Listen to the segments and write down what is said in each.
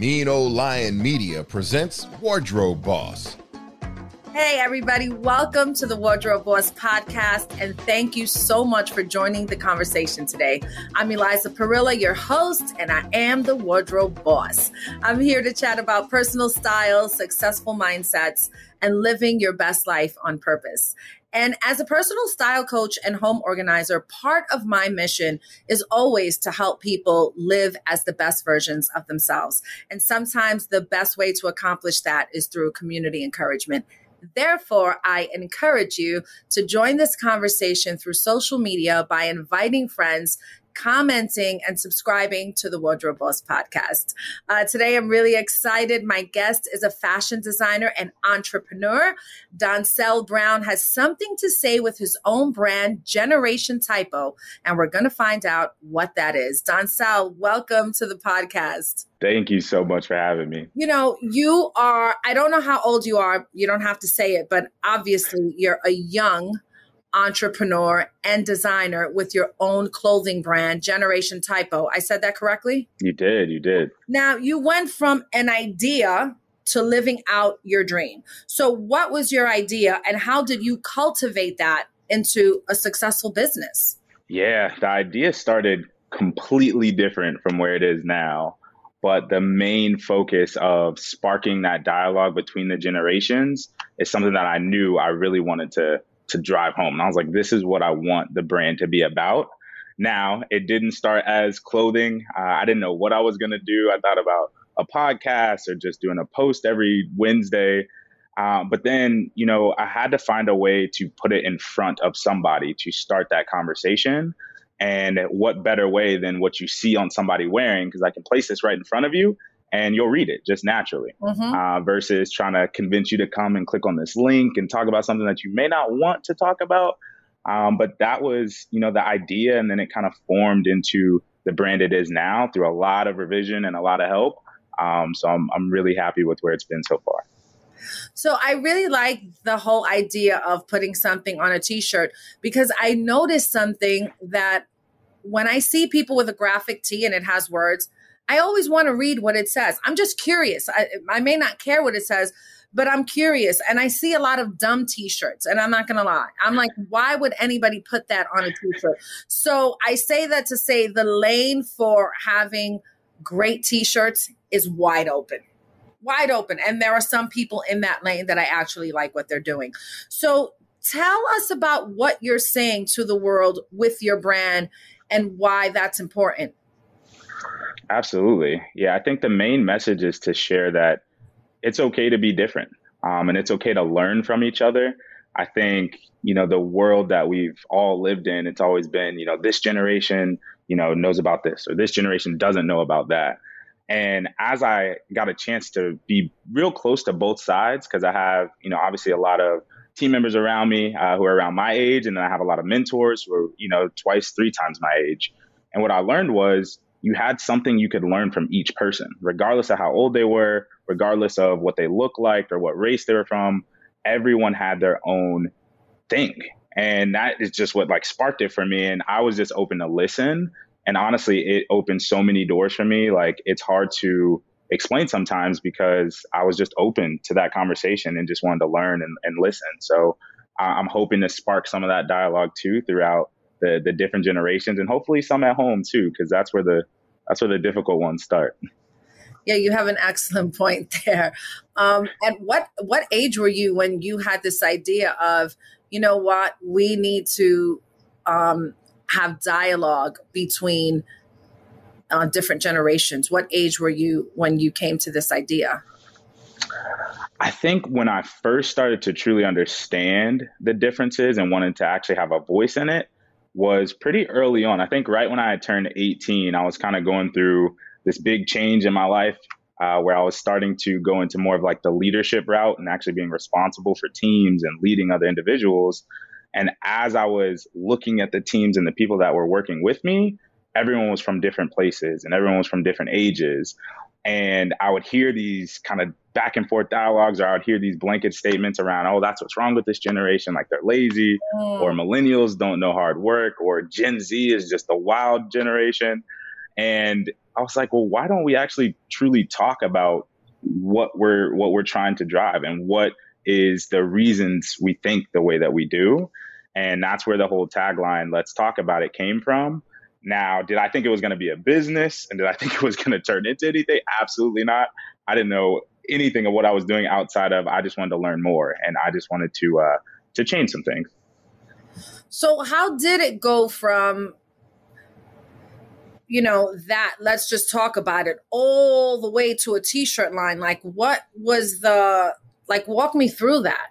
Mean Old Lion Media presents Wardrobe Boss. Hey, everybody, welcome to the Wardrobe Boss podcast, and thank you so much for joining the conversation today. I'm Eliza Perilla, your host, and I am the Wardrobe Boss. I'm here to chat about personal style, successful mindsets, and living your best life on purpose. And as a personal style coach and home organizer, part of my mission is always to help people live as the best versions of themselves. And sometimes the best way to accomplish that is through community encouragement. Therefore, I encourage you to join this conversation through social media by inviting friends commenting and subscribing to the Wardrobe Boss podcast. Uh, today, I'm really excited. My guest is a fashion designer and entrepreneur. Doncel Brown has something to say with his own brand, Generation Typo, and we're going to find out what that is. Doncel, welcome to the podcast. Thank you so much for having me. You know, you are, I don't know how old you are. You don't have to say it, but obviously you're a young entrepreneur and designer with your own clothing brand, Generation Typo. I said that correctly? You did, you did. Now, you went from an idea to living out your dream. So, what was your idea and how did you cultivate that into a successful business? Yeah, the idea started completely different from where it is now. But the main focus of sparking that dialogue between the generations is something that I knew I really wanted to to drive home. And I was like, this is what I want the brand to be about. Now, it didn't start as clothing. Uh, I didn't know what I was going to do. I thought about a podcast or just doing a post every Wednesday. Um, but then, you know, I had to find a way to put it in front of somebody to start that conversation. And what better way than what you see on somebody wearing? Because I can place this right in front of you and you'll read it just naturally mm-hmm. uh, versus trying to convince you to come and click on this link and talk about something that you may not want to talk about. Um, but that was, you know, the idea. And then it kind of formed into the brand it is now through a lot of revision and a lot of help. Um, so I'm, I'm really happy with where it's been so far. So I really like the whole idea of putting something on a t-shirt because I noticed something that when I see people with a graphic tee and it has words, I always want to read what it says. I'm just curious. I, I may not care what it says, but I'm curious. And I see a lot of dumb t shirts, and I'm not going to lie. I'm like, why would anybody put that on a t shirt? So I say that to say the lane for having great t shirts is wide open. Wide open. And there are some people in that lane that I actually like what they're doing. So tell us about what you're saying to the world with your brand and why that's important. Absolutely. Yeah, I think the main message is to share that it's okay to be different um, and it's okay to learn from each other. I think, you know, the world that we've all lived in, it's always been, you know, this generation, you know, knows about this or this generation doesn't know about that. And as I got a chance to be real close to both sides, because I have, you know, obviously a lot of team members around me uh, who are around my age, and then I have a lot of mentors who are, you know, twice, three times my age. And what I learned was you had something you could learn from each person, regardless of how old they were, regardless of what they looked like or what race they were from. Everyone had their own thing. And that is just what like sparked it for me. And I was just open to listen. And honestly, it opened so many doors for me. Like it's hard to explain sometimes because I was just open to that conversation and just wanted to learn and, and listen. So I'm hoping to spark some of that dialogue too throughout the the different generations and hopefully some at home too because that's where the that's where the difficult ones start. Yeah you have an excellent point there. Um, at what what age were you when you had this idea of you know what we need to um, have dialogue between uh, different generations? What age were you when you came to this idea? I think when I first started to truly understand the differences and wanted to actually have a voice in it was pretty early on. I think right when I turned 18, I was kind of going through this big change in my life uh, where I was starting to go into more of like the leadership route and actually being responsible for teams and leading other individuals. And as I was looking at the teams and the people that were working with me, everyone was from different places and everyone was from different ages. And I would hear these kind of back and forth dialogues, or I would hear these blanket statements around, oh, that's what's wrong with this generation. Like they're lazy, mm. or millennials don't know hard work, or Gen Z is just a wild generation. And I was like, well, why don't we actually truly talk about what we're what we're trying to drive and what is the reasons we think the way that we do? And that's where the whole tagline, let's talk about it, came from. Now, did I think it was going to be a business and did I think it was going to turn into anything? Absolutely not. I didn't know anything of what I was doing outside of I just wanted to learn more and I just wanted to uh, to change some things. So how did it go from you know that let's just talk about it all the way to a t-shirt line like what was the like walk me through that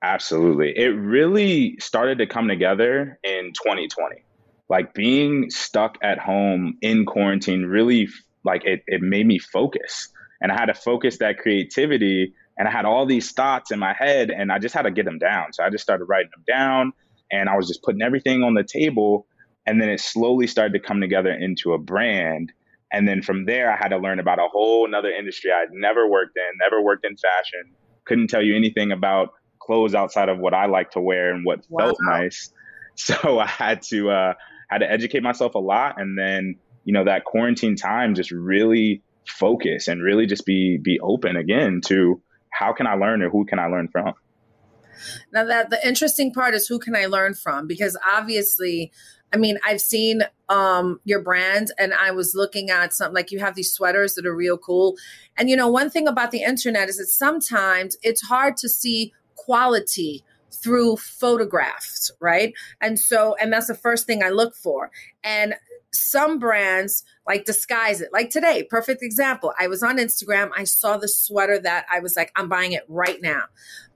absolutely it really started to come together in 2020 like being stuck at home in quarantine really like it, it made me focus. And i had to focus that creativity and i had all these thoughts in my head and i just had to get them down. So i just started writing them down and i was just putting everything on the table and then it slowly started to come together into a brand. And then from there i had to learn about a whole another industry i'd never worked in never worked in fashion. Couldn't tell you anything about clothes outside of what i like to wear and what wow. felt nice. So i had to uh, had to educate myself a lot and then you know that quarantine time just really focus and really just be be open again to how can i learn or who can i learn from. Now that the interesting part is who can i learn from? Because obviously i mean i've seen um your brand and i was looking at something like you have these sweaters that are real cool. And you know one thing about the internet is that sometimes it's hard to see quality through photographs, right? And so, and that's the first thing I look for. And some brands like disguise it. Like today, perfect example. I was on Instagram, I saw the sweater that I was like, I'm buying it right now.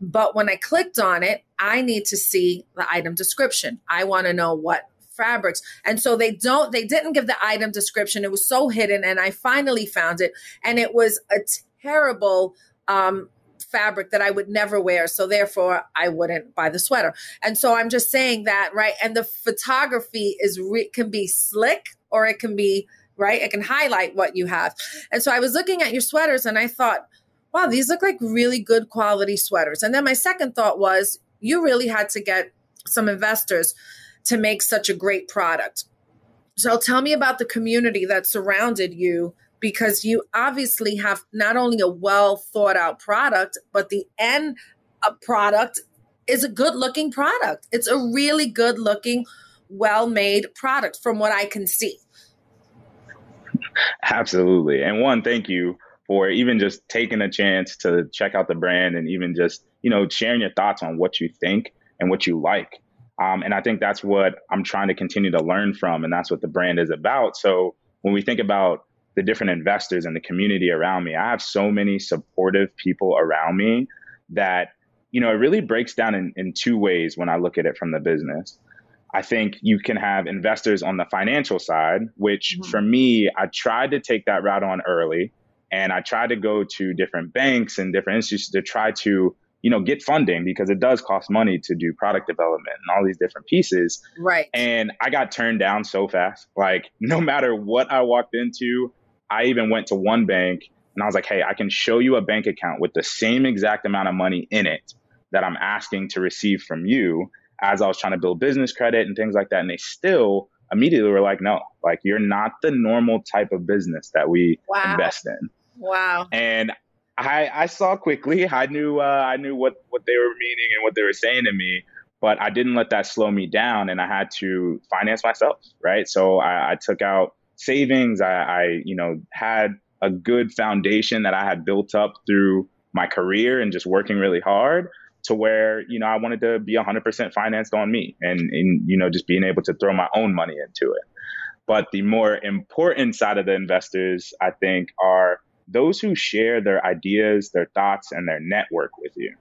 But when I clicked on it, I need to see the item description. I want to know what fabrics. And so they don't, they didn't give the item description. It was so hidden. And I finally found it. And it was a terrible um, fabric that I would never wear. So therefore, I wouldn't buy the sweater. And so I'm just saying that, right? And the photography is re- can be slick or it can be right. It can highlight what you have. And so I was looking at your sweaters and I thought, wow, these look like really good quality sweaters. And then my second thought was, you really had to get some investors to make such a great product. So tell me about the community that surrounded you because you obviously have not only a well thought out product, but the end uh, product is a good looking product. It's a really good looking, well made product from what I can see. Absolutely. And one, thank you for even just taking a chance to check out the brand and even just, you know, sharing your thoughts on what you think and what you like. Um, and I think that's what I'm trying to continue to learn from. And that's what the brand is about. So when we think about the different investors and the community around me. I have so many supportive people around me that, you know, it really breaks down in, in two ways when I look at it from the business. I think you can have investors on the financial side, which mm-hmm. for me, I tried to take that route on early. And I tried to go to different banks and different institutions to try to you know, get funding because it does cost money to do product development and all these different pieces. Right. And I got turned down so fast. Like, no matter what I walked into, I even went to one bank and I was like, hey, I can show you a bank account with the same exact amount of money in it that I'm asking to receive from you as I was trying to build business credit and things like that. And they still immediately were like, no, like you're not the normal type of business that we wow. invest in. Wow. And I, I saw quickly. I knew uh, I knew what what they were meaning and what they were saying to me, but I didn't let that slow me down, and I had to finance myself. Right, so I, I took out savings. I, I you know had a good foundation that I had built up through my career and just working really hard to where you know I wanted to be 100% financed on me and, and you know just being able to throw my own money into it. But the more important side of the investors, I think, are those who share their ideas, their thoughts, and their network with you.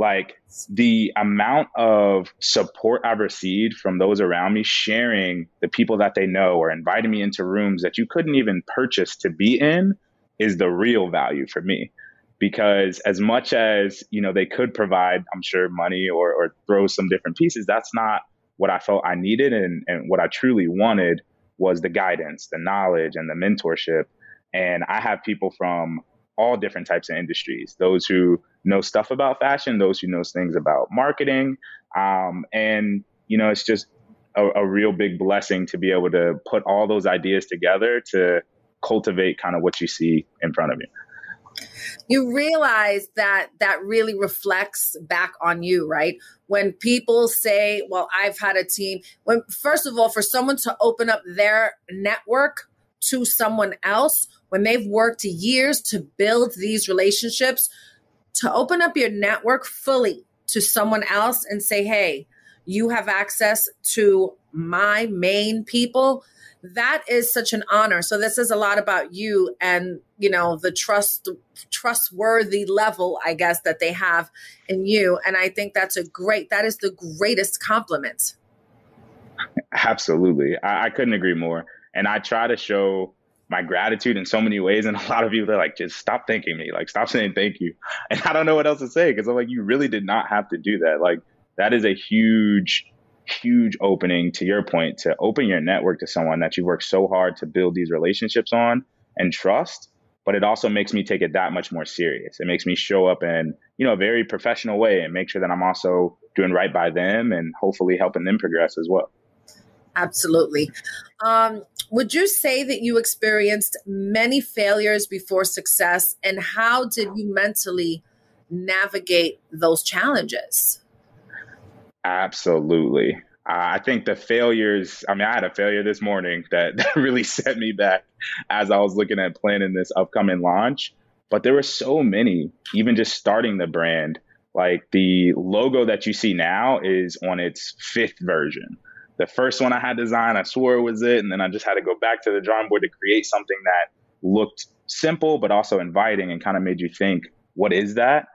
Like the amount of support I've received from those around me, sharing the people that they know or inviting me into rooms that you couldn't even purchase to be in, is the real value for me. Because as much as you know they could provide, I'm sure money or, or throw some different pieces, that's not what I felt I needed and, and what I truly wanted was the guidance, the knowledge, and the mentorship. And I have people from all different types of industries those who know stuff about fashion, those who know things about marketing. Um, and, you know, it's just a, a real big blessing to be able to put all those ideas together to cultivate kind of what you see in front of you you realize that that really reflects back on you right when people say well i've had a team when first of all for someone to open up their network to someone else when they've worked years to build these relationships to open up your network fully to someone else and say hey you have access to my main people that is such an honor. So this is a lot about you and you know the trust trustworthy level i guess that they have in you. And i think that's a great that is the greatest compliment. Absolutely. I, I couldn't agree more. And i try to show my gratitude in so many ways and a lot of people are like just stop thanking me like stop saying thank you. And i don't know what else to say because i'm like you really did not have to do that. Like that is a huge huge opening to your point to open your network to someone that you worked so hard to build these relationships on and trust but it also makes me take it that much more serious. It makes me show up in you know a very professional way and make sure that i'm also doing right by them and hopefully helping them progress as well absolutely um, would you say that you experienced many failures before success and how did you mentally navigate those challenges Absolutely. I think the failures, I mean, I had a failure this morning that, that really set me back as I was looking at planning this upcoming launch. But there were so many, even just starting the brand. Like the logo that you see now is on its fifth version. The first one I had designed, I swore it was it. And then I just had to go back to the drawing board to create something that looked simple, but also inviting and kind of made you think, what is that?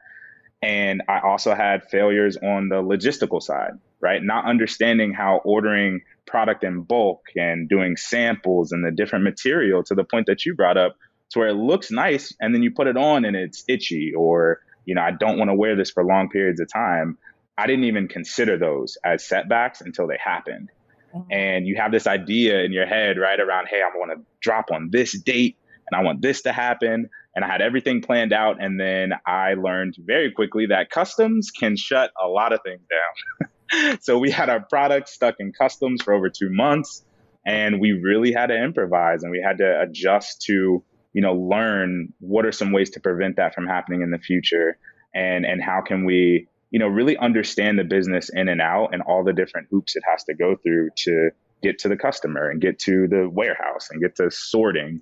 And I also had failures on the logistical side, right? Not understanding how ordering product in bulk and doing samples and the different material to the point that you brought up to where it looks nice and then you put it on and it's itchy or, you know, I don't want to wear this for long periods of time. I didn't even consider those as setbacks until they happened. Mm-hmm. And you have this idea in your head, right, around, hey, I want to drop on this date and I want this to happen and I had everything planned out. And then I learned very quickly that customs can shut a lot of things down. so we had our product stuck in customs for over two months, and we really had to improvise and we had to adjust to, you know, learn what are some ways to prevent that from happening in the future, and and how can we, you know, really understand the business in and out and all the different hoops it has to go through to get to the customer and get to the warehouse and get to sorting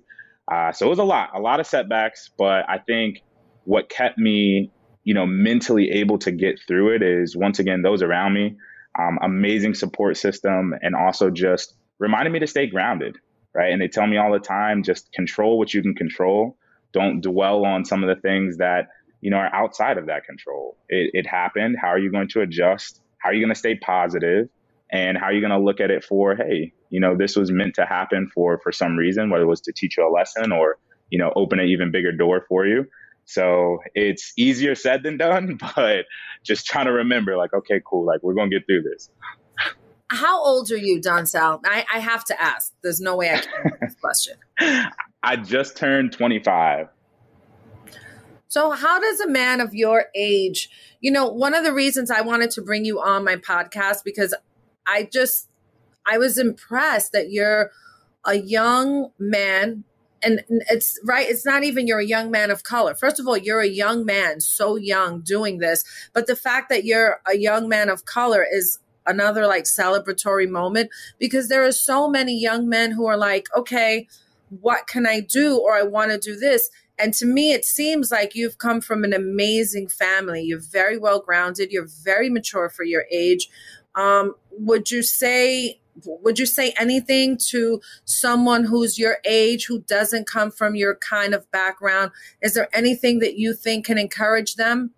uh, so it was a lot, a lot of setbacks, but I think what kept me, you know, mentally able to get through it is once again those around me, um, amazing support system, and also just reminded me to stay grounded, right? And they tell me all the time, just control what you can control. Don't dwell on some of the things that you know are outside of that control. It, it happened. How are you going to adjust? How are you going to stay positive? and how are you going to look at it for hey you know this was meant to happen for for some reason whether it was to teach you a lesson or you know open an even bigger door for you so it's easier said than done but just trying to remember like okay cool like we're going to get through this how old are you Doncel I, I have to ask there's no way i can answer this question i just turned 25 so, how does a man of your age, you know, one of the reasons I wanted to bring you on my podcast because I just, I was impressed that you're a young man and it's right it's not even you're a young man of color. First of all you're a young man so young doing this but the fact that you're a young man of color is another like celebratory moment because there are so many young men who are like okay what can i do? Or i want to do this. And to me it seems like you've come from an amazing family. You're very well grounded. You're very mature for your age. Um, would you say would you say anything to someone who's your age who doesn't come from your kind of background? Is there anything that you think can encourage them?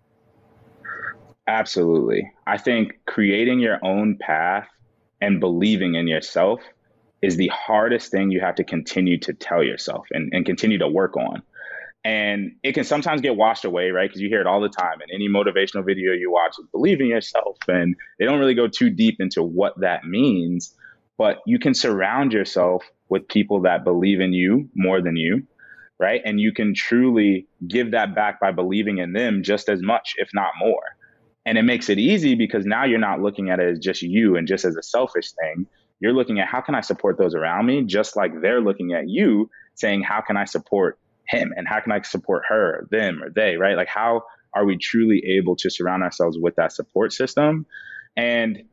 Absolutely. I think creating your own path and believing in yourself is the hardest thing you have to continue to tell yourself and, and continue to work on. And it can sometimes get washed away, right? Because you hear it all the time. And any motivational video you watch is believe in yourself. And they don't really go too deep into what that means. But you can surround yourself with people that believe in you more than you, right? And you can truly give that back by believing in them just as much, if not more. And it makes it easy because now you're not looking at it as just you and just as a selfish thing. You're looking at how can I support those around me, just like they're looking at you saying, how can I support him? And how can I support her, them, or they, right? Like, how are we truly able to surround ourselves with that support system? And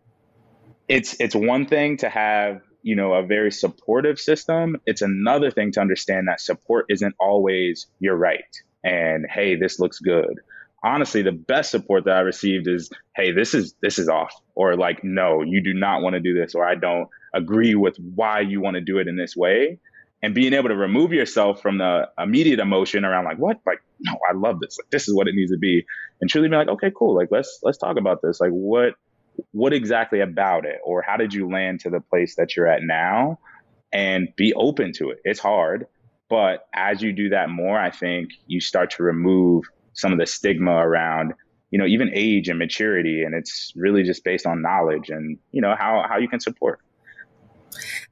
it's it's one thing to have you know a very supportive system. It's another thing to understand that support isn't always you're right. And hey this looks good honestly the best support that i received is hey this is this is off. Or like no you do not want to do this or i don't agree with why you want to do it in this way. And being able to remove yourself from the immediate emotion around like what? Like no i love this. Like this is what it needs to be. And truly be like okay cool. Like let's let's talk about this. Like what what exactly about it? Or how did you land to the place that you're at now? And be open to it. It's hard but as you do that more i think you start to remove some of the stigma around you know even age and maturity and it's really just based on knowledge and you know how how you can support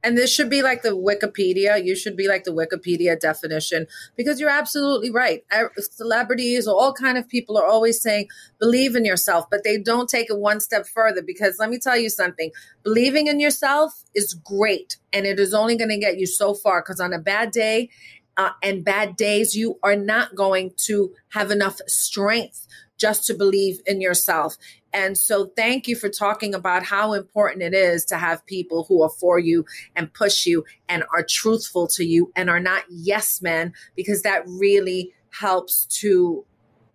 and this should be like the Wikipedia. You should be like the Wikipedia definition because you're absolutely right. Celebrities or all kind of people are always saying believe in yourself, but they don't take it one step further because let me tell you something. Believing in yourself is great and it is only going to get you so far because on a bad day uh, and bad days, you are not going to have enough strength just to believe in yourself. And so, thank you for talking about how important it is to have people who are for you and push you and are truthful to you and are not yes men, because that really helps to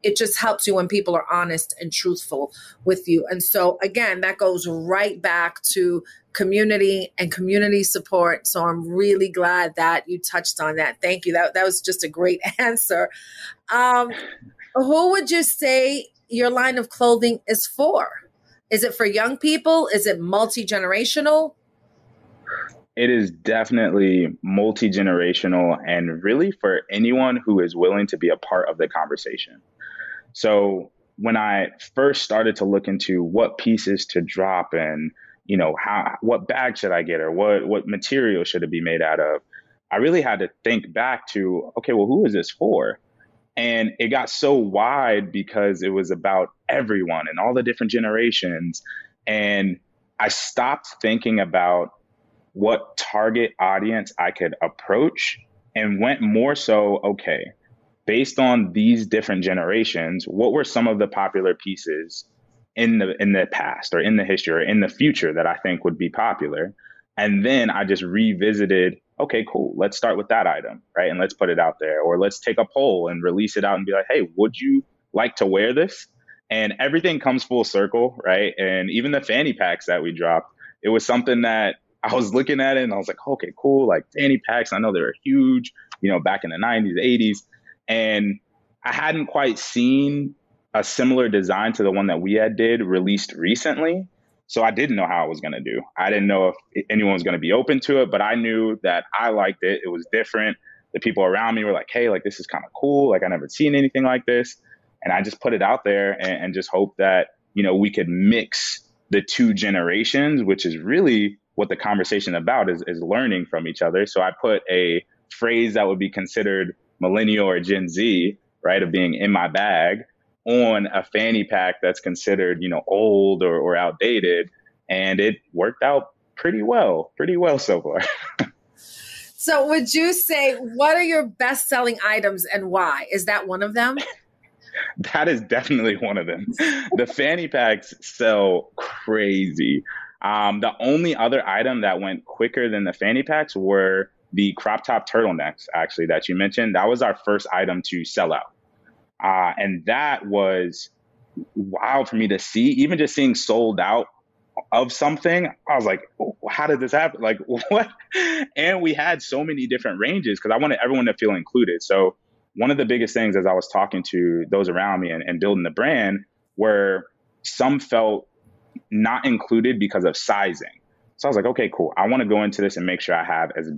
it just helps you when people are honest and truthful with you. And so, again, that goes right back to community and community support. So, I'm really glad that you touched on that. Thank you. That, that was just a great answer. Um, who would you say your line of clothing is for? Is it for young people? Is it multi generational? It is definitely multi generational and really for anyone who is willing to be a part of the conversation. So, when I first started to look into what pieces to drop and you know how what bag should I get or what what material should it be made out of, I really had to think back to okay, well, who is this for? And it got so wide because it was about everyone and all the different generations. And I stopped thinking about what target audience I could approach and went more so, okay, based on these different generations, what were some of the popular pieces in the in the past or in the history or in the future that I think would be popular? And then I just revisited okay, cool, let's start with that item, right? And let's put it out there. Or let's take a poll and release it out and be like, hey, would you like to wear this? And everything comes full circle, right? And even the fanny packs that we dropped, it was something that I was looking at it and I was like, okay, cool, like fanny packs. I know they were huge, you know, back in the 90s, 80s. And I hadn't quite seen a similar design to the one that we had did released recently. So I didn't know how I was going to do. I didn't know if anyone was going to be open to it, but I knew that I liked it. It was different. The people around me were like, hey, like this is kind of cool. Like I never seen anything like this. And I just put it out there and, and just hope that, you know, we could mix the two generations, which is really what the conversation about is, is learning from each other. So I put a phrase that would be considered millennial or Gen Z, right, of being in my bag on a fanny pack that's considered, you know, old or, or outdated. And it worked out pretty well, pretty well so far. so would you say what are your best selling items and why? Is that one of them? that is definitely one of them. the fanny packs sell crazy. Um, the only other item that went quicker than the fanny packs were the crop top turtlenecks, actually, that you mentioned. That was our first item to sell out. Uh, and that was wild for me to see, even just seeing sold out of something. I was like, how did this happen? Like, what? And we had so many different ranges because I wanted everyone to feel included. So, one of the biggest things as I was talking to those around me and, and building the brand were some felt not included because of sizing. So I was like, okay, cool. I want to go into this and make sure I have as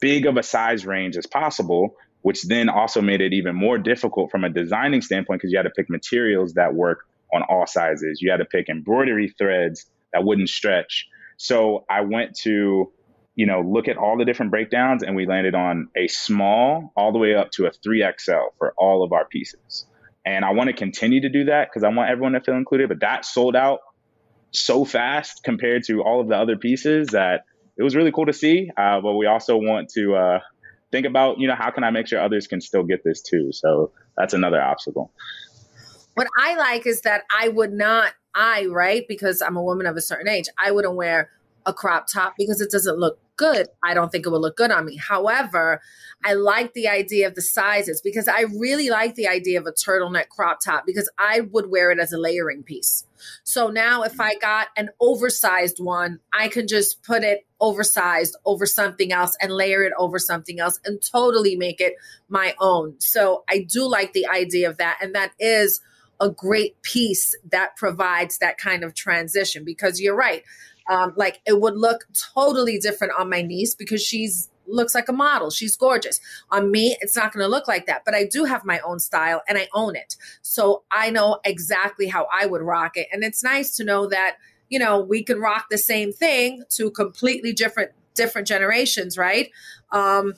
big of a size range as possible, which then also made it even more difficult from a designing standpoint because you had to pick materials that work on all sizes. You had to pick embroidery threads that wouldn't stretch. So I went to, you know, look at all the different breakdowns and we landed on a small all the way up to a 3XL for all of our pieces. And I want to continue to do that because I want everyone to feel included. But that sold out so fast compared to all of the other pieces that it was really cool to see. Uh, but we also want to uh, think about, you know, how can I make sure others can still get this too? So that's another obstacle. What I like is that I would not, I, right, because I'm a woman of a certain age, I wouldn't wear a crop top because it doesn't look good. I don't think it would look good on me. However, I like the idea of the sizes because I really like the idea of a turtleneck crop top because I would wear it as a layering piece. So now if I got an oversized one, I can just put it oversized over something else and layer it over something else and totally make it my own. So I do like the idea of that. And that is a great piece that provides that kind of transition because you're right. Um, like it would look totally different on my niece because she's looks like a model. She's gorgeous. On me, it's not going to look like that. But I do have my own style and I own it. So I know exactly how I would rock it. And it's nice to know that, you know, we can rock the same thing to completely different different generations, right? Um,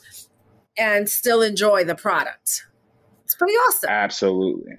and still enjoy the product. It's pretty awesome. Absolutely.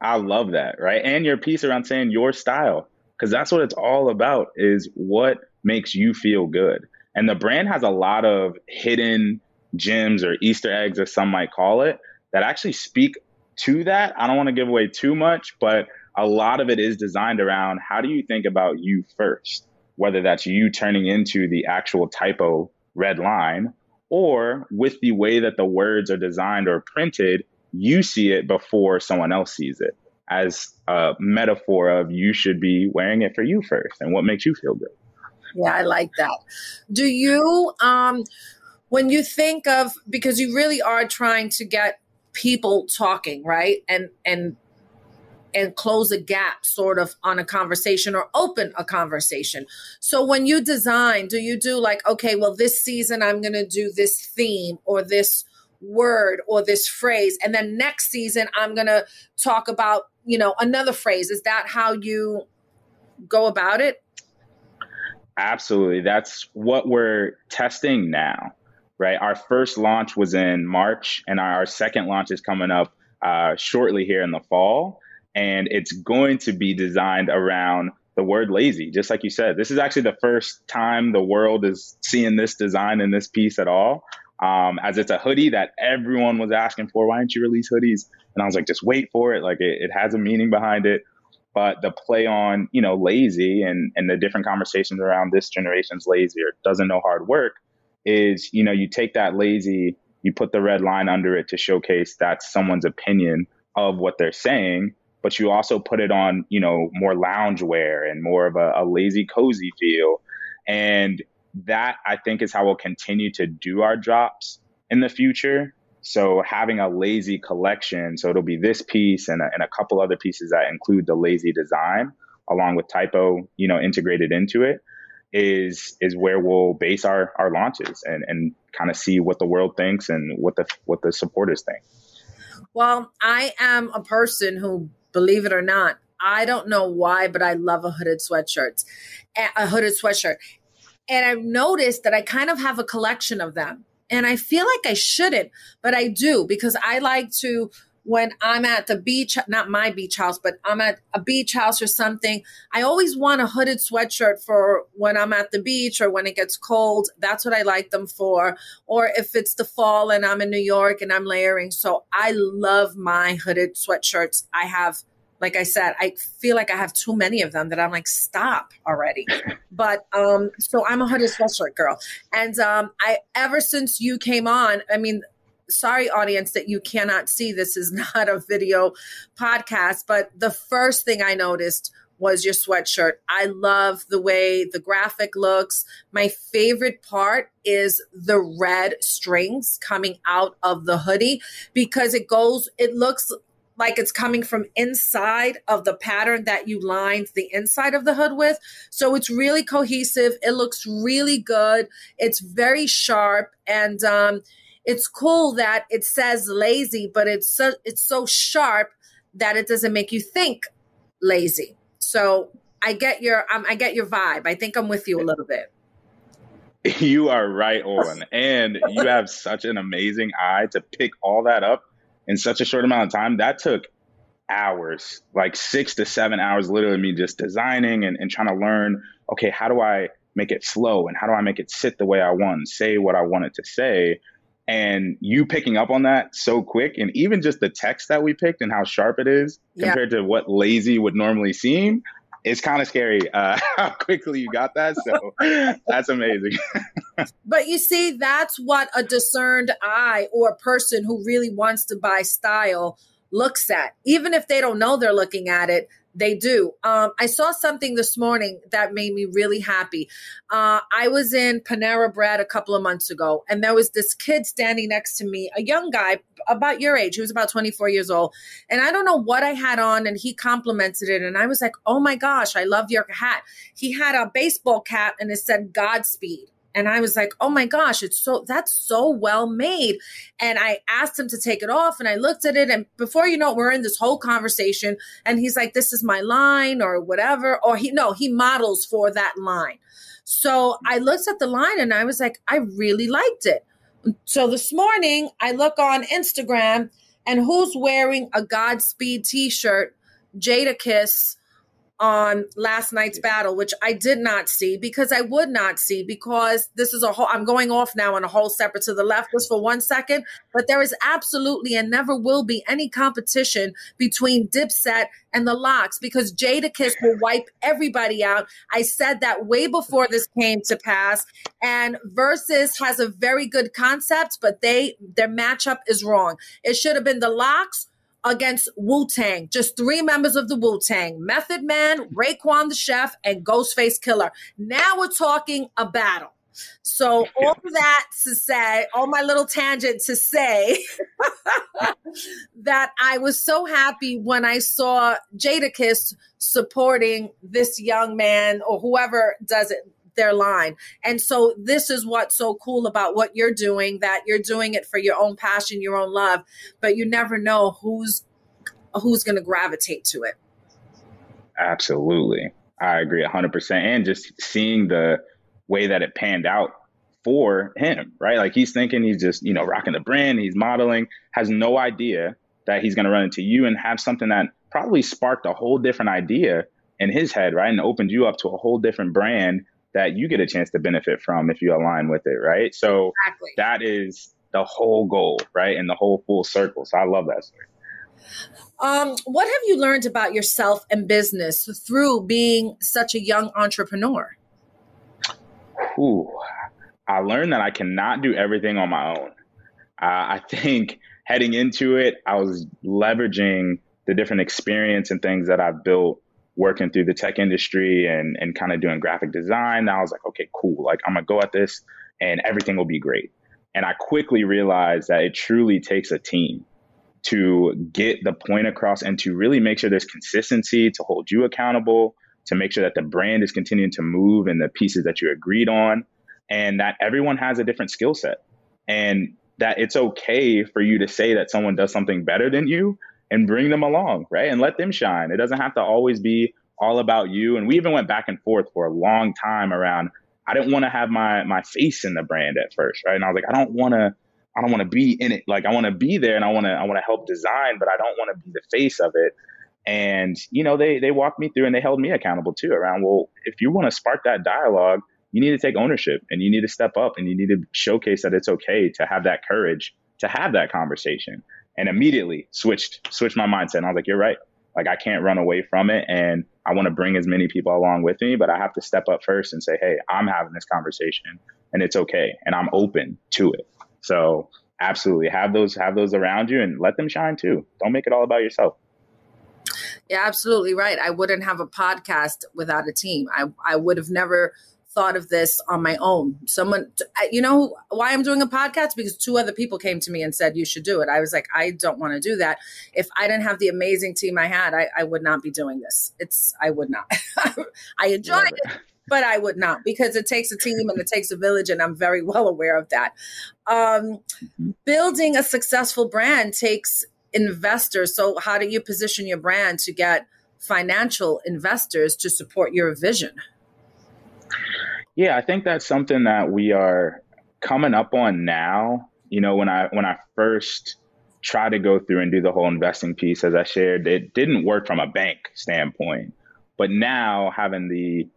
I love that, right? And your piece around saying your style because that's what it's all about is what makes you feel good. And the brand has a lot of hidden gems or Easter eggs, as some might call it, that actually speak to that. I don't want to give away too much, but a lot of it is designed around how do you think about you first, whether that's you turning into the actual typo red line or with the way that the words are designed or printed, you see it before someone else sees it as a metaphor of you should be wearing it for you first and what makes you feel good. Yeah, I like that. Do you um when you think of because you really are trying to get people talking, right? And and and close a gap sort of on a conversation or open a conversation. So when you design, do you do like okay, well this season I'm going to do this theme or this word or this phrase and then next season I'm going to talk about you know, another phrase. Is that how you go about it? Absolutely. That's what we're testing now, right? Our first launch was in March, and our second launch is coming up uh, shortly here in the fall. And it's going to be designed around the word lazy. Just like you said, this is actually the first time the world is seeing this design in this piece at all. Um, as it's a hoodie that everyone was asking for. Why didn't you release hoodies? And I was like, just wait for it. Like it, it has a meaning behind it. But the play on, you know, lazy and, and the different conversations around this generation's lazy or doesn't know hard work is, you know, you take that lazy, you put the red line under it to showcase that's someone's opinion of what they're saying. But you also put it on, you know, more lounge wear and more of a, a lazy, cozy feel. And that I think is how we'll continue to do our drops in the future so having a lazy collection, so it'll be this piece and a, and a couple other pieces that include the lazy design along with typo, you know, integrated into it is is where we'll base our our launches and and kind of see what the world thinks and what the what the supporters think. Well, I am a person who believe it or not, I don't know why, but I love a hooded sweatshirt, a hooded sweatshirt. And I've noticed that I kind of have a collection of them. And I feel like I shouldn't, but I do because I like to when I'm at the beach, not my beach house, but I'm at a beach house or something, I always want a hooded sweatshirt for when I'm at the beach or when it gets cold. That's what I like them for. Or if it's the fall and I'm in New York and I'm layering. So I love my hooded sweatshirts. I have like I said, I feel like I have too many of them that I'm like, stop already. but um, so I'm a hooded sweatshirt girl, and um, I ever since you came on, I mean, sorry audience that you cannot see this is not a video podcast, but the first thing I noticed was your sweatshirt. I love the way the graphic looks. My favorite part is the red strings coming out of the hoodie because it goes, it looks like it's coming from inside of the pattern that you lined the inside of the hood with. So it's really cohesive. It looks really good. It's very sharp and um, it's cool that it says lazy, but it's so it's so sharp that it doesn't make you think lazy. So I get your um, I get your vibe. I think I'm with you a little bit. You are right on, and you have such an amazing eye to pick all that up in such a short amount of time. That took hours, like six to seven hours, literally me just designing and, and trying to learn. Okay, how do I make it flow, and how do I make it sit the way I want, say what I want it to say? and you picking up on that so quick and even just the text that we picked and how sharp it is yeah. compared to what lazy would normally seem it's kind of scary uh, how quickly you got that. So that's amazing. but you see, that's what a discerned eye or a person who really wants to buy style looks at. Even if they don't know they're looking at it, they do. Um, I saw something this morning that made me really happy. Uh, I was in Panera Bread a couple of months ago, and there was this kid standing next to me, a young guy about your age. He was about 24 years old. And I don't know what I had on, and he complimented it. And I was like, oh my gosh, I love your hat. He had a baseball cap, and it said Godspeed. And I was like, oh my gosh, it's so, that's so well made. And I asked him to take it off and I looked at it. And before you know it, we're in this whole conversation. And he's like, this is my line or whatever. Or he, no, he models for that line. So I looked at the line and I was like, I really liked it. So this morning I look on Instagram and who's wearing a Godspeed t shirt? Jadakiss on last night's battle, which I did not see because I would not see because this is a whole, I'm going off now on a whole separate to the left just for one second, but there is absolutely and never will be any competition between Dipset and the LOX because Jadakiss will wipe everybody out. I said that way before this came to pass and Verzuz has a very good concept, but they, their matchup is wrong. It should have been the LOX against Wu Tang. Just three members of the Wu Tang Method Man, Raekwon the Chef, and Ghostface Killah. Now we're talking a battle. So, all that to say, all my little tangent to say that I was so happy when I saw Jadakiss supporting this young man or whoever does it, their line. And so this is what's so cool about what you're doing that you're doing it for your own passion, your own love, but you never know who's who's going to gravitate to it. Absolutely. I agree 100% and just seeing the way that it panned out for him, right? Like he's thinking he's just, you know, rocking the brand, he's modeling, has no idea that he's going to run into you and have something that probably sparked a whole different idea in his head, right? And opened you up to a whole different brand that you get a chance to benefit from if you align with it, right? So exactly. that is the whole goal, right? And the whole full circle. So I love that story. Um, what have you learned about yourself and business through being such a young entrepreneur? Ooh, I learned that I cannot do everything on my own. Uh, I think heading into it, I was leveraging the different experience and things that I've built working through the tech industry and and kind of doing graphic design. I was like, okay, cool. Like I'm gonna go at this and everything will be great. And I quickly realized that it truly takes a team to get the point across and to really make sure there's consistency to hold you accountable, to make sure that the brand is continuing to move and the pieces that you agreed on, and that everyone has a different skill set. And that it's okay for you to say that someone does something better than you and bring them along, right? And let them shine. It doesn't have to always be all about you. And we even went back and forth for a long time around I didn't want to have my my face in the brand at first, right? And I was like, I don't want to I don't want to be in it. Like I want to be there and I want to I want to help design, but I don't want to be the face of it. And you know, they they walked me through and they held me accountable too around, well, if you want to spark that dialogue, you need to take ownership and you need to step up and you need to showcase that it's okay to have that courage to have that conversation and immediately switched switched my mindset. And I was like, you're right. Like I can't run away from it, and I want to bring as many people along with me, but I have to step up first and say, hey, I'm having this conversation, and it's okay, and I'm open to it. So absolutely have those have those around you and let them shine too. Don't make it all about yourself. Yeah, absolutely right. I wouldn't have a podcast without a team. I I would have never thought of this on my own. Someone, you know, why I'm doing a podcast because two other people came to me and said you should do it. I was like, I don't want to do that. If I didn't have the amazing team I had, I, I would not be doing this. It's I would not. I enjoy it. it but I would not because it takes a team and it takes a village, and I'm very well aware of that. Um, mm-hmm. building a successful brand takes investors. So, how do you position your brand to get financial investors to support your vision? Yeah, I think that's something that we are coming up on now. You know, when I when I first tried to go through and do the whole investing piece, as I shared, it didn't work from a bank standpoint. But now having the,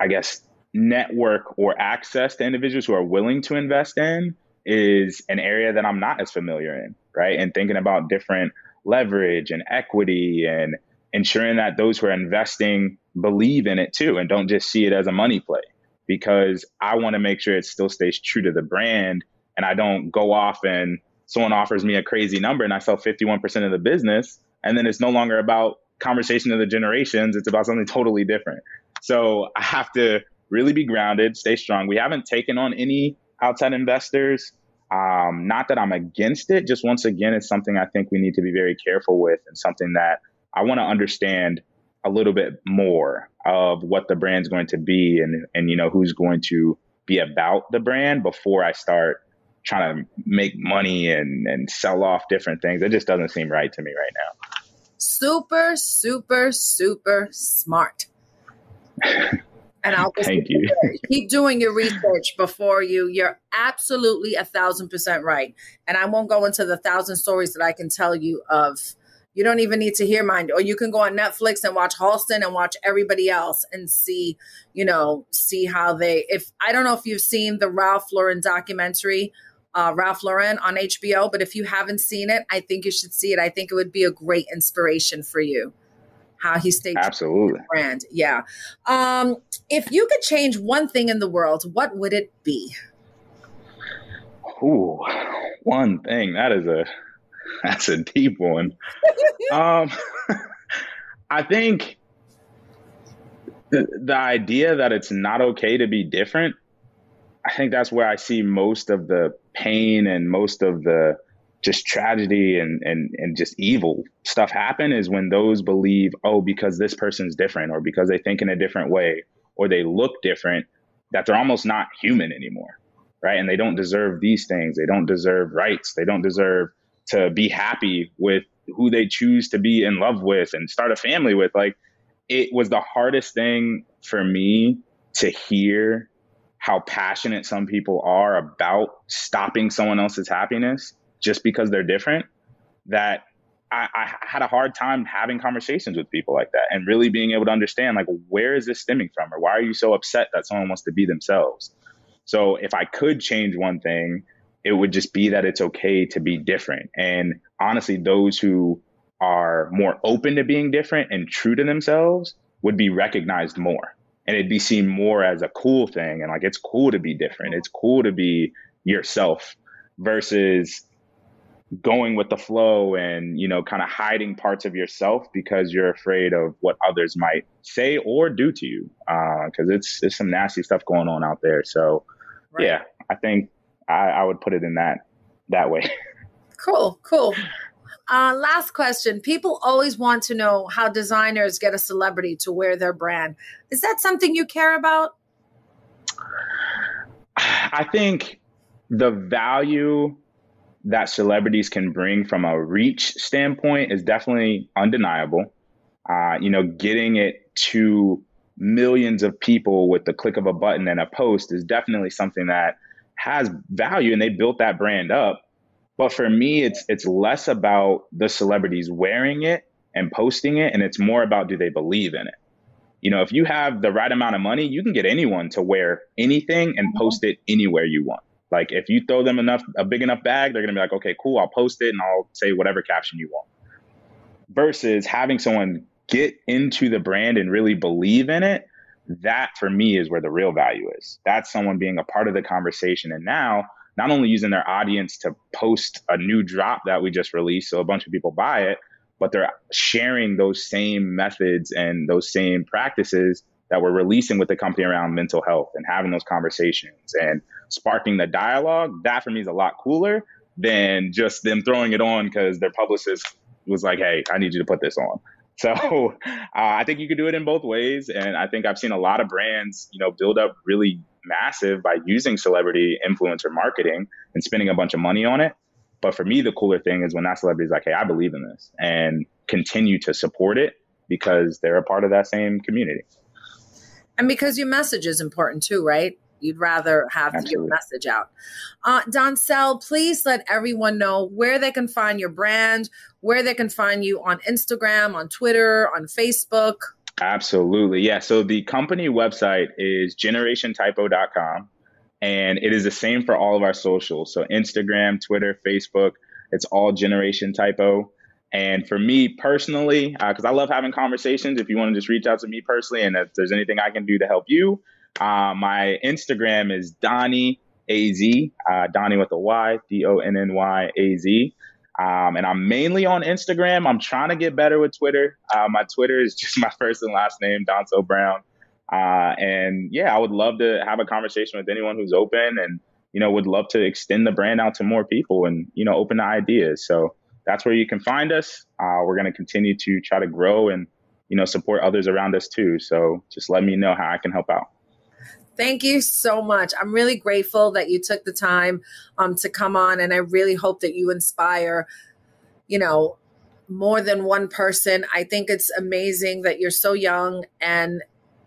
I guess, network or access to individuals who are willing to invest in is an area that I'm not as familiar in, right? And thinking about different leverage and equity and ensuring that those who are investing believe in it too and don't just see it as a money play because I want to make sure it still stays true to the brand and I don't go off and someone offers me a crazy number and I sell 51% of the business and then it's no longer about conversation of the generations it's about something totally different. So I have to really be grounded stay strong. We haven't taken on any outside investors. Um, not that I'm against it just once again it's something I think we need to be very careful with and something that I want to understand a little bit more of what the brand's going to be and and you know who's going to be about the brand before I start trying to make money and and sell off different things. It just doesn't seem right to me right now. Super, super, super smart. And I'll thank you. Keep doing your research before you. You're absolutely a thousand percent right. And I won't go into the thousand stories that I can tell you of you don't even need to hear mine. Or you can go on Netflix and watch Halston and watch everybody else and see, you know, see how they if I don't know if you've seen the Ralph Lauren documentary, uh, Ralph Lauren on HBO, but if you haven't seen it, I think you should see it. I think it would be a great inspiration for you. How he stayed absolutely brand. Yeah. Um, if you could change one thing in the world, what would it be? Ooh, one thing. That is a That's a deep one. um, I think the, the idea that it's not okay to be different, I think that's where I see most of the pain and most of the just tragedy and, and, and just evil stuff happen is when those believe, oh, because this person's different or because they think in a different way or they look different, that they're almost not human anymore. Right. And they don't deserve these things. They don't deserve rights. They don't deserve to be happy with who they choose to be in love with and start a family with. Like it was the hardest thing for me to hear how passionate some people are about stopping someone else's happiness just because they're different that I, I, had a hard time having conversations with people like that and really being able to understand like where is this stemming from or why are you so upset that someone wants to be themselves so if i could change one thing it would just be that it's okay to be different. And honestly, those who are more open to being different and true to themselves would be recognized more. And it'd be seen more as a cool thing. And like, it's cool to be different. It's cool to be yourself versus going with the flow and, you know, kind of hiding parts of yourself because you're afraid of what others might say or do to you. Uh, cause it's, it's some nasty stuff going on out there. So right. yeah, I think I, I would put it in that that way. Cool, cool. Uh, last question. People always want to know how designers get a celebrity to wear their brand. Is that something you care about? I think the value that celebrities can bring from a reach standpoint is definitely undeniable. Uh, you know, getting it to millions of people with the click of a button and a post is definitely something that has value and they built that brand up. But for me, it's it's less about the celebrities wearing it and posting it, and it's more about do they believe in it. You know, if you have the right amount of money, you can get anyone to wear anything and mm-hmm. post it anywhere you want. Like if you throw them enough a big enough bag, they're gonna be like, okay, cool, I'll post it and I'll say whatever caption you want. Versus having someone get into the brand and really believe in it that for me is where the real value is. That's someone being a part of the conversation. And now, not only using their audience to post a new drop that we just released, so a bunch of people buy it, but they're sharing those same methods and those same practices that we're releasing with the company around mental health and having those conversations and sparking the dialogue, that for me is a lot cooler than just them throwing it on because their publicist was like, hey, I need you to put this on. So uh, I think you could do it in both ways. And I think I've seen a lot of brands, you know, build up really massive by using celebrity influencer marketing and spending a bunch of money on it. But for me, the cooler thing is when that celebrity is like, hey, I believe in this and continue to support it because they're a part of that same community. And because your message is important too, right? You'd rather have your message out. Uh, Doncel, please let everyone know where they can find your brand, where they can find you on Instagram, on Twitter, on Facebook. Absolutely. Yeah. So the company website is generationtypo.com and it is the same for all of our socials. So Instagram, Twitter, Facebook, it's all Generation Typo. And for me personally, because uh, I love having conversations, if you want to just reach out to me personally and if there's anything I can do to help you, uh, my Instagram is Donny Az, uh, Donny with a Y, D O N N Y A Z. Um, and I'm mainly on Instagram. I'm trying to get better with Twitter. Uh, my Twitter is just my first and last name, Doncel Brown. Uh, and yeah, I would love to have a conversation with anyone who's open and, you know, would love to extend the brand out to more people and, you know, open to ideas. So that's where you can find us. Uh, we're going to continue to try to grow and, you know, support others around us too. So just let me know how I can help out. Thank you so much. I'm really grateful that you took the time um, to come on, and I really hope that you inspire, you know, more than one person. I think it's amazing that you're so young and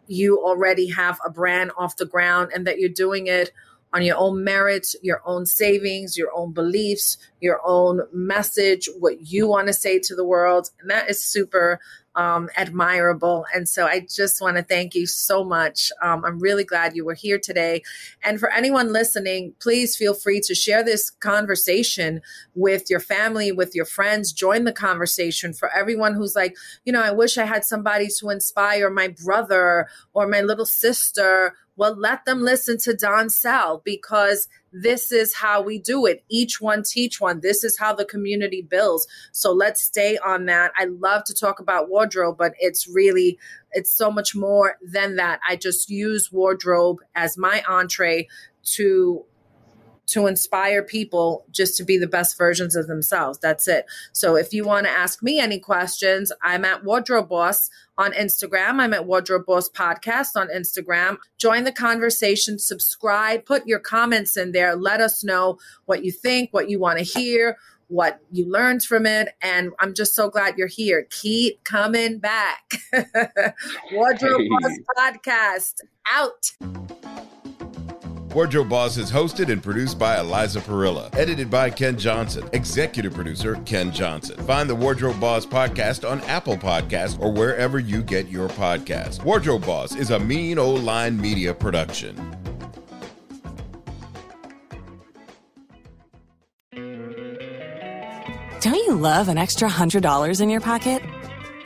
you already have a brand off the ground and that you're doing it on your own merit, your own savings, your own beliefs, your own message, what you want to say to the world. And that is super um, admirable. And so I just want to thank you so much. Um, I'm really glad you were here today. And for anyone listening, please feel free to share this conversation with your family, with your friends. Join the conversation for everyone who's like, you know, I wish I had somebody to inspire my brother or my little sister well, let them listen to Doncel because this is how we do it. Each one teach one. This is how the community builds. So let's stay on that. I love to talk about wardrobe, but it's really it's so much more than that. I just use wardrobe as my entree to to inspire people just to be the best versions of themselves. That's it. So if you want to ask me any questions, I'm at Wardrobe Boss on Instagram. I'm at Wardrobe Boss Podcast on Instagram. Join the conversation, subscribe, put your comments in there. Let us know what you think, what you want to hear, what you learned from it. And I'm just so glad you're here. Keep coming back. Wardrobe hey. Boss Podcast out. Wardrobe Boss is hosted and produced by Eliza Parilla. Edited by Ken Johnson. Executive producer Ken Johnson. Find the Wardrobe Boss podcast on Apple Podcasts or wherever you get your podcasts. Wardrobe Boss is a mean old line media production. Don't you love an extra $100 in your pocket?